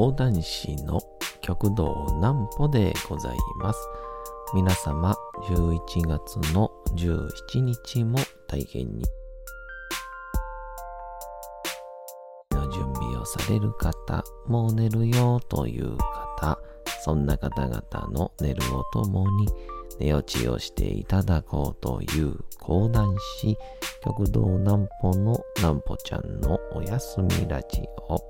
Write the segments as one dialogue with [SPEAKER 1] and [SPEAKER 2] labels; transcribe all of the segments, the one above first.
[SPEAKER 1] 講談師の極道南歩でございます。皆様、11月の17日も大変にの準備をされる方、もう寝るよという方、そんな方々の寝るをともに寝落ちをしていただこうという講談師、極道南歩の南歩ちゃんのおやすみラジオ。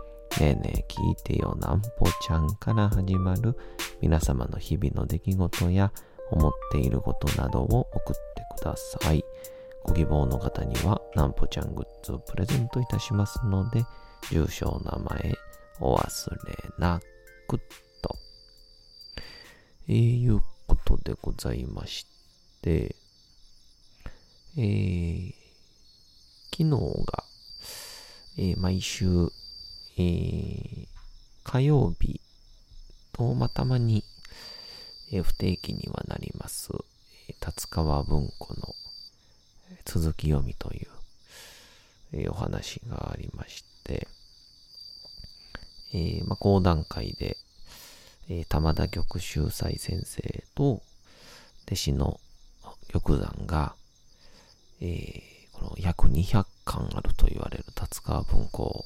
[SPEAKER 1] ねえねえ聞いてよなんぽちゃんから始まる皆様の日々の出来事や思っていることなどを送ってください。ご希望の方にはなんぽちゃんグッズをプレゼントいたしますので、住所、名前、お忘れなくと。えー、いうことでございまして、えー、昨日が、えー、毎週えー、火曜日と、ま、たまに、えー、不定期にはなります、えー、達川文庫の続き読みという、えー、お話がありまして、えー、まあ、講談会で、えー、玉田玉秀斎先生と弟子の玉山が、えー、この約200巻あると言われる達川文庫を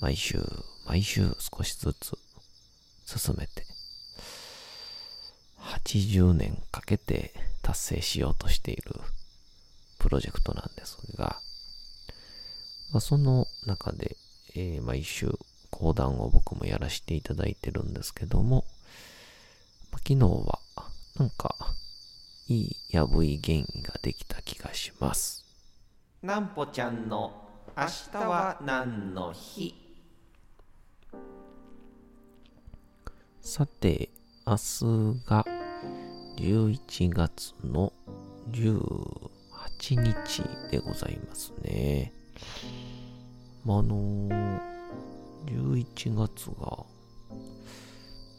[SPEAKER 1] 毎週、毎週少しずつ進めて、80年かけて達成しようとしているプロジェクトなんですが、まあ、その中で、えー、毎週講談を僕もやらせていただいてるんですけども、まあ、昨日はなんかいいやぶい元気ができた気がします。なんぽちゃんの明日は何の日？さて、明日が11月の18日でございますね。まあ、のー、11月が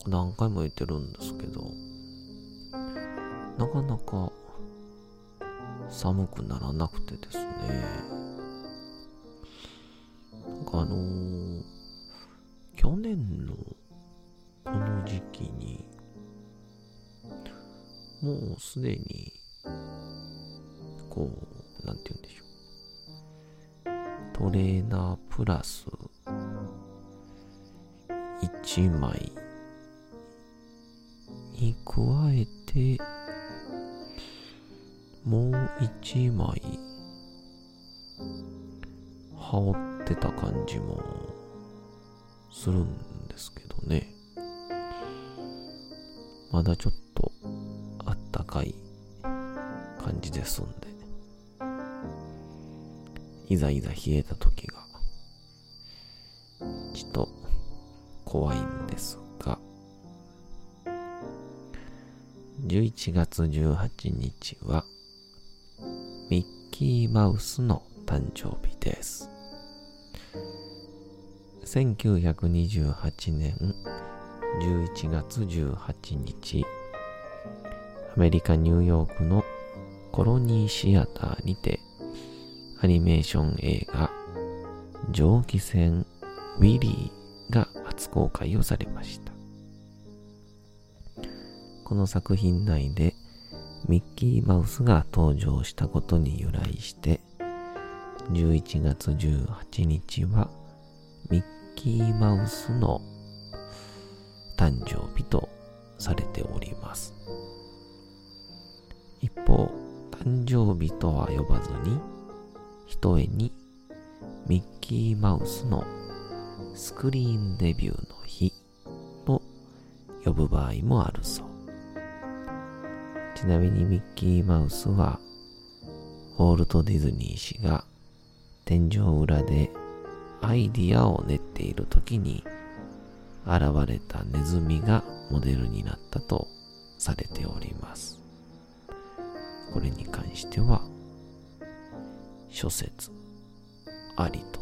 [SPEAKER 1] 何回も言ってるんですけど、なかなか寒くならなくてですね。なんかあのー、去年のもうすでに、こう、なんて言うんでしょう。トレーナープラス、1枚に加えて、もう1枚、羽織ってた感じもするんですけどね。まだちょっですんで、いざいざ冷えた時が、ちょっと怖いんですが、11月18日は、ミッキーマウスの誕生日です。1928年11月18日、アメリカ・ニューヨークのコロニーシアターにて、アニメーション映画、蒸気船ウィリーが初公開をされました。この作品内でミッキーマウスが登場したことに由来して、11月18日はミッキーマウスの誕生日とされております。一方、誕生日とは呼ばずに、ひとえにミッキーマウスのスクリーンデビューの日と呼ぶ場合もあるそう。ちなみにミッキーマウスは、ウォルト・ディズニー氏が天井裏でアイディアを練っている時に現れたネズミがモデルになったとされております。これに関しては諸説ありと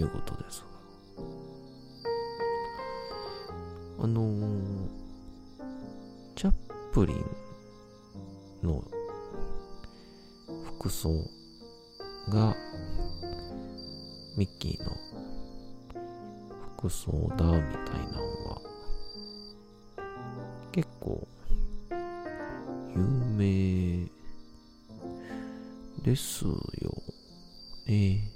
[SPEAKER 1] いうことです。あのー、チャップリンの服装がミッキーの服装だみたいなのは結構有名ですよね。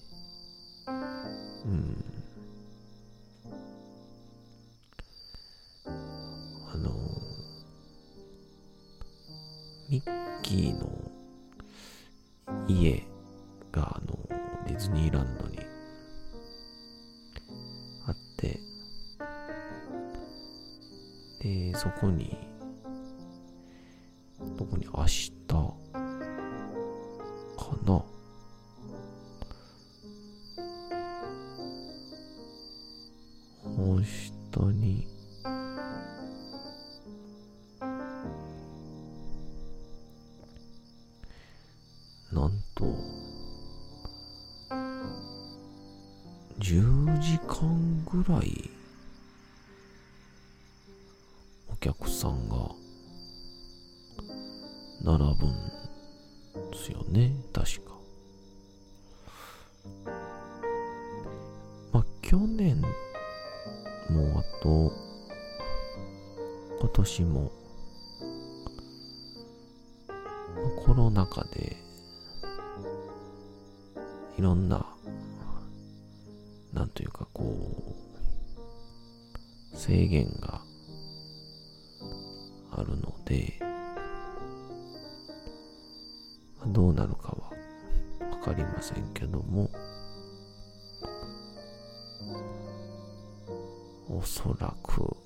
[SPEAKER 1] なんと10時間ぐらいお客さんが並ぶんですよね確か。まあ去年もあと、今年も、コロナ禍で、ろんな、なんというかこう、制限があるので、どうなるかはわかりませんけども、おそらく、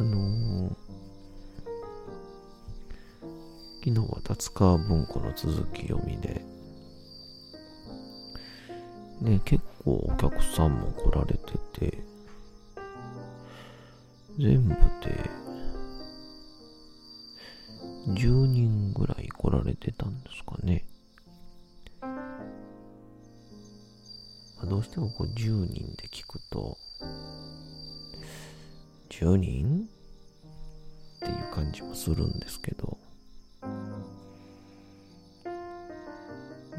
[SPEAKER 1] あのー、昨日は達川文庫の続き読みで、ね、結構お客さんも来られてて、全部で10人ぐらい来られてたんですかね。どうしてもこう10人で聞くと、10人？感じもするんですけど、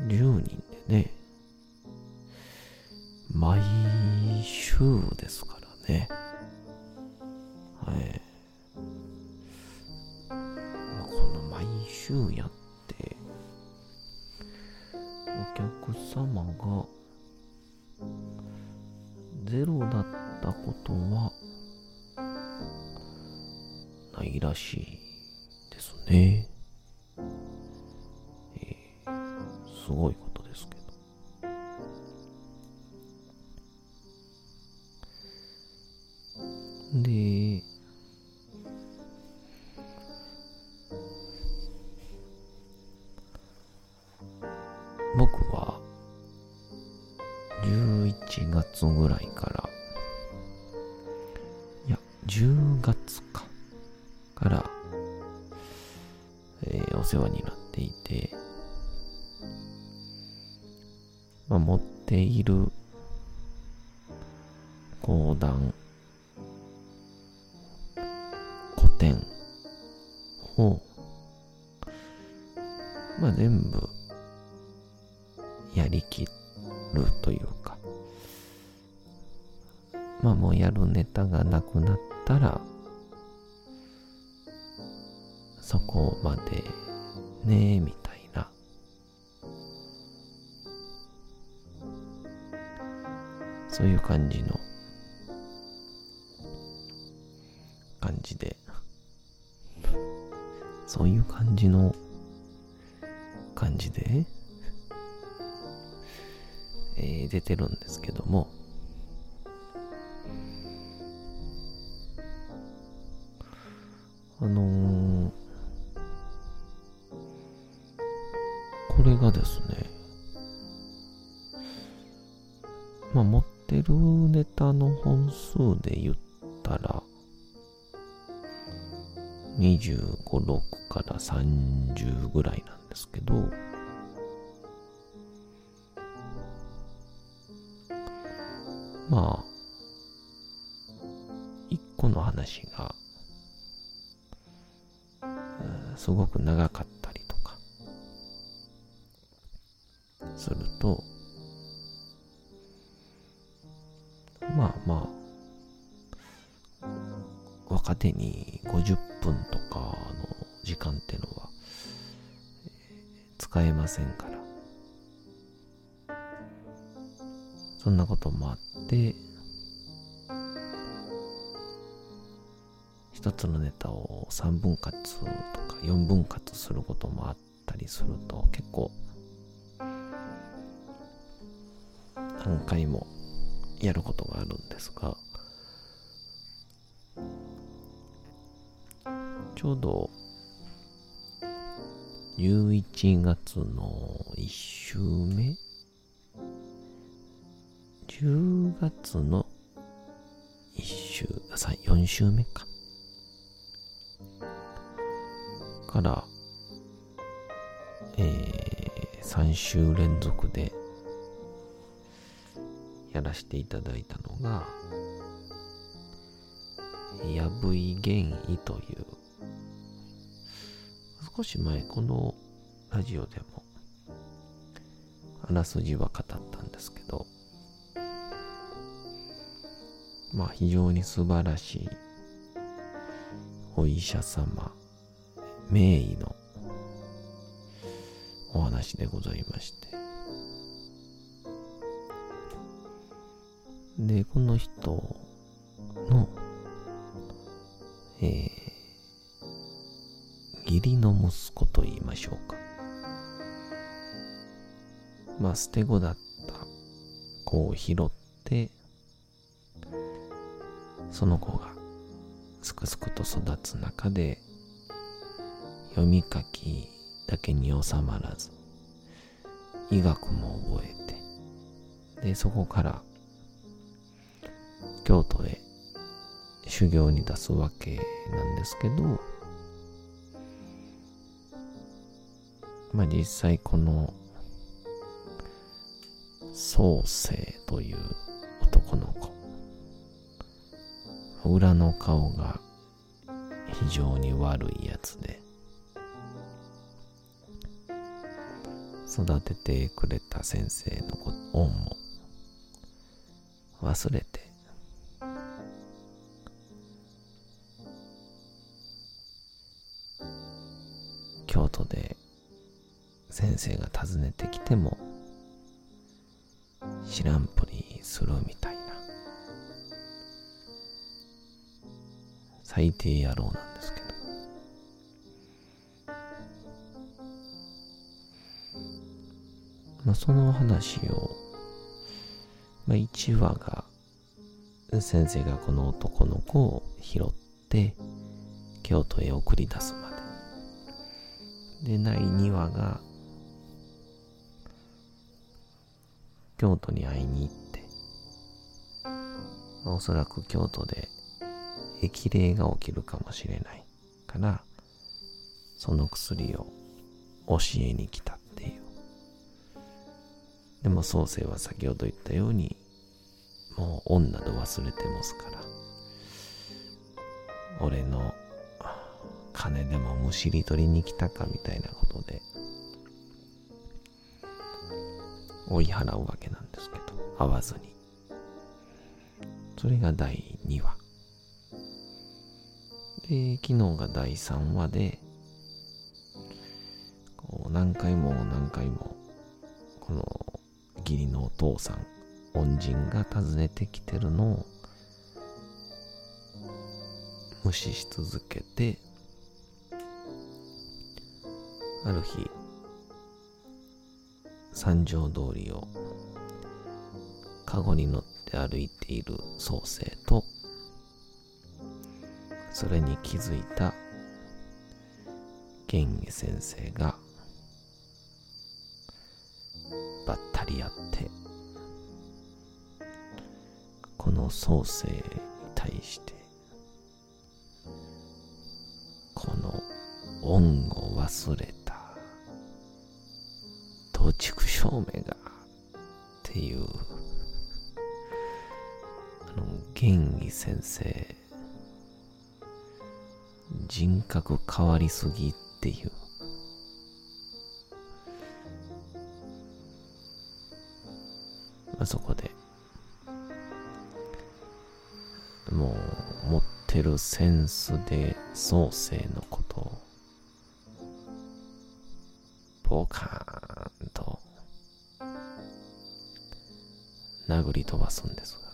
[SPEAKER 1] 10人でね、毎週ですからね。はい。週やってしいですね。お世話になっていてまあ持っている講談古典をまあ全部やりきるというか、まあもうやるネタがなくなったら、そこまでねみたいな。そういう感じの。感じで。そういう感じの。感じで、えー、出てるんですけども。あのー、30ぐらいなんですけど、まあ、一個の話がすごく長かったりとかするとまあまあ若手に50分とかの時間っていうのは、使えませんから。そんなこともあって一つのネタを3分割とか4分割することもあったりすると結構何回もやることがあるんですがちょうど11月の1週目10月の1週、4週目か。から、えー、3週連続でやらせていただいたのが、やぶい原意という、少し前このラジオでもあらすじは語ったんですけど、まあ非常に素晴らしいお医者様名医のお話でございまして。で、この人しょうか。まあ、捨て子だった子を拾って、その子がすくすくと育つ中で、読み書きだけに収まらず医学も覚えてでそこから京都へ修行に出すわけなんですけどまあ実際この宗生という男の子。裏の顔が非常に悪いやつで。育ててくれた先生の恩も忘れて。京都で先生が訪ねてきても知らんぷりするみたいな最低野郎なんですけどまあ、その話を、まあ、1話が先生がこの男の子を拾って京都へ送り出すまで。で、第2話が京都に会いに行って、おそらく京都で疫霊が起きるかもしれないから、その薬を教えに来たっていう。でも創世は先ほど言ったように、もう女と忘れてますから、俺の金でもむしり取りに来たかみたいなことで、追い払うわけなんですけど、会わずに。それが第2話。で、昨日が第3話で、何回も何回も、この義理のお父さん、恩人が訪ねてきてるのを無視し続けて、ある日、三条通りをカゴに乗って歩いている創生と、それに気づいた玄義先生がばったり会ってこの創生に対して人格変わりすぎっていう。まあ、そこで。もう持ってるセンスで創生のことをポカーンと殴り飛ばすんですが。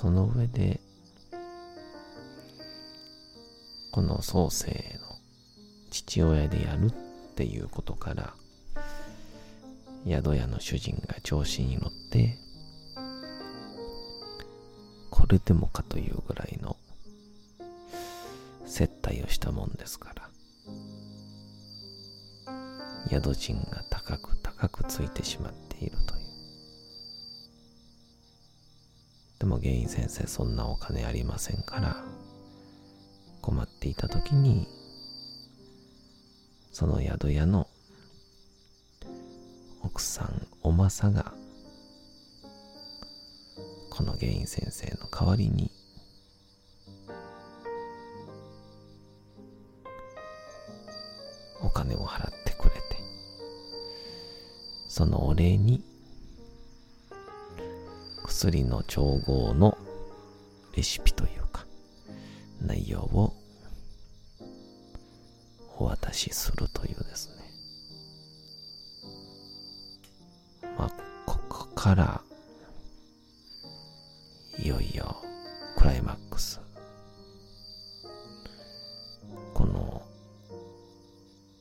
[SPEAKER 1] その上でこの創世の父親であるっていうことから宿屋の主人が調子に乗ってこれでもかというぐらいの接待をしたもんですから宿賃が高く高くついてしまっているという。でも原因先生そんなお金ありませんから困っていた時にその宿屋の奥さんおまさがこの原因先生の代わりに薬の調合のレシピというか内容をお渡しするというですね。まあここからいよいよクライマックス。この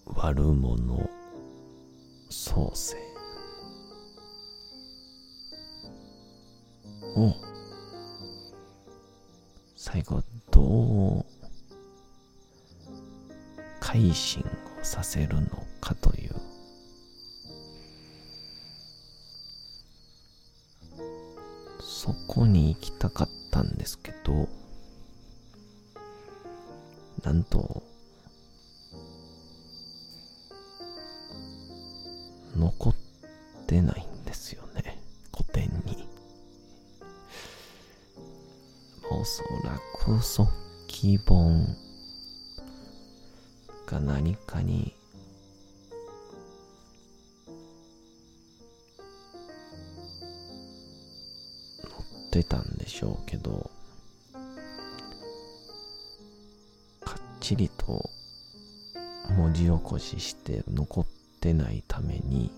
[SPEAKER 1] 悪者創生を最後どう改心をさせるのかという。そこに行きたかったんですけどなんとおそらく速記本か何かに載ってたんでしょうけどかっちりと文字起こしして残ってないために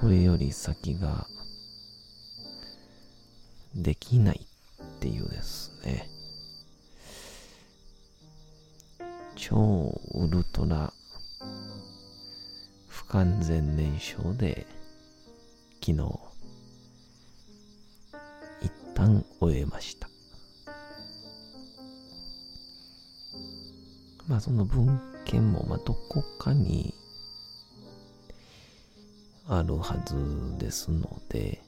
[SPEAKER 1] これより先ができないっていうですね。超ウルトラ不完全燃焼で昨日一旦終えました。まあその文献もまあどこかにあるはずですので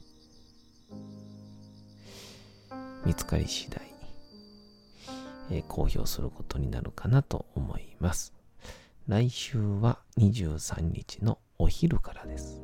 [SPEAKER 1] 見つかり次第、えー、公表することになるかなと思います。来週は23日のお昼からです。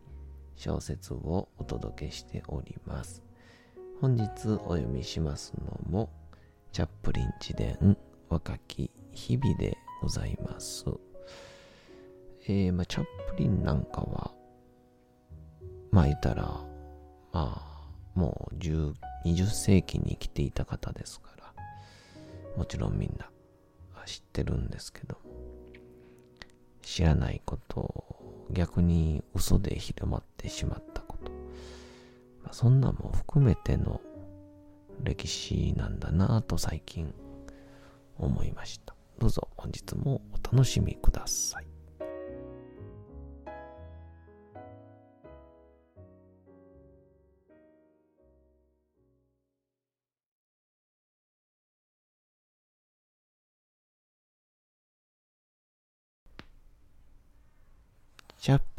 [SPEAKER 1] 小説をお届けしております。本日お読みしますのも、チャップリン自伝若き日々でございます。えー、まあ、チャップリンなんかは、まあ言ったら、まあ、もう10 20世紀に生きていた方ですから、もちろんみんな知ってるんですけど、知らないことを逆に嘘で広まってしまったこと、まあ、そんなも含めての歴史なんだなぁと最近思いました。どうぞ本日もお楽しみください。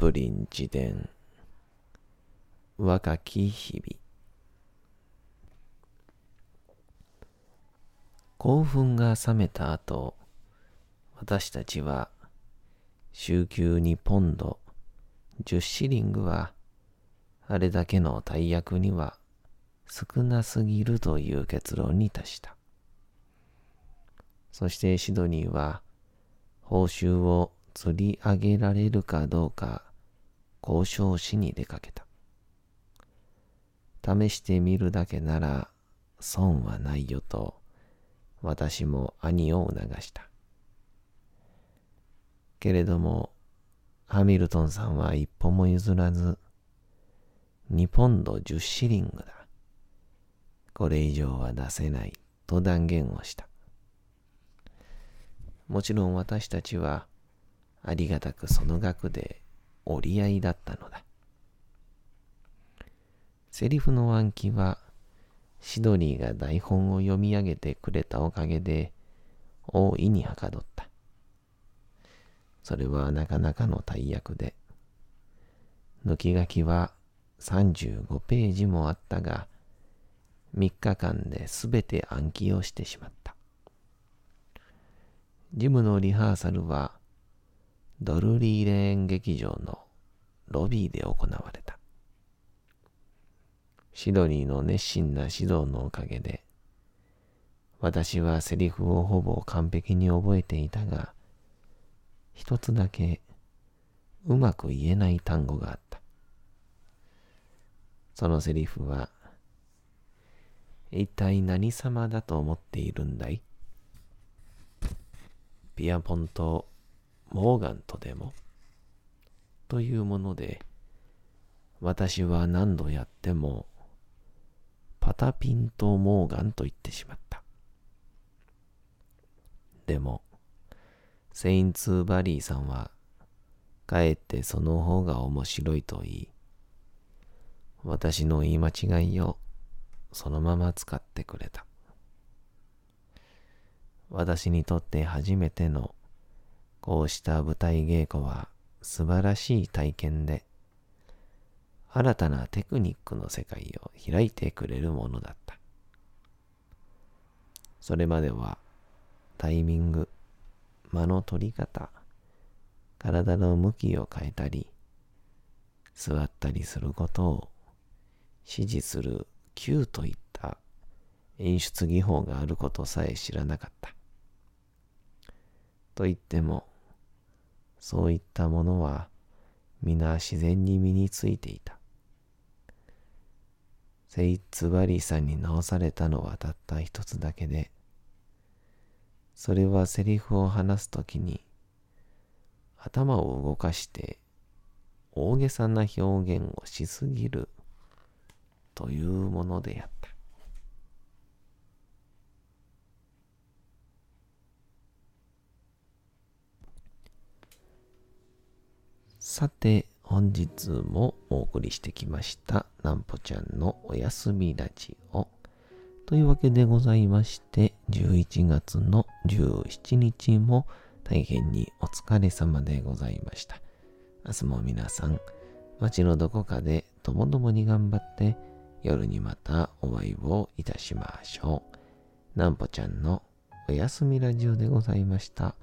[SPEAKER 1] プリン自伝。若き日々。興奮が冷めた後私たちは週休にポンド。10シリングはあれだけの大役には少なすぎるという結論に達した。そしてシドニーは報酬を釣り上げられるかどうか交渉しに出かけた。試してみるだけなら損はないよと私も兄を促した。けれどもハミルトンさんは一歩も譲らず2ポンド10シリングだ。これ以上は出せないと断言をした。もちろん私たちはありがたくその額で折り合いだったのだ。セリフの暗記は、シドニーが台本を読み上げてくれたおかげで、大いにはかどった。それはなかなかの大役で、抜き書きは35ページもあったが、3日間で全て暗記をしてしまった。ジムのリハーサルはドルリーレーン劇場のロビーで行われた。シドニーの熱心な指導のおかげで、私はセリフをほぼ完璧に覚えていたが、一つだけうまく言えない単語があった。そのセリフは、一体何様だと思っているんだい？ピアポンとモーガンとでもというもので私は何度やってもパタピンとモーガンと言ってしまった。でもセインツーバリーさんはかえってその方が面白いと言い私の言い間違いをそのまま使ってくれた。私にとって初めてのこうした舞台稽古は素晴らしい体験で、新たなテクニックの世界を開いてくれるものだった。それまではタイミング、間の取り方、体の向きを変えたり、座ったりすることを指示する Q といった演出技法があることさえ知らなかった。と言っても、そういったものは皆自然に身についていた。セイッツバリーさんに直されたのはたった一つだけで、それはセリフを話すときに頭を動かして大げさな表現をしすぎるというものであった。さて、本日もお送りしてきましたなんぽちゃんのおやすみラジオというわけでございまして11月の17日も大変にお疲れ様でございました明日も皆さん街のどこかでともどもに頑張って夜にまたお会いをいたしましょうなんぽちゃんのおやすみラジオでございました。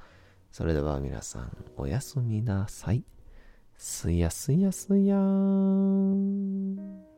[SPEAKER 1] それでは皆さん、おやすみなさい。すやすやすやーん。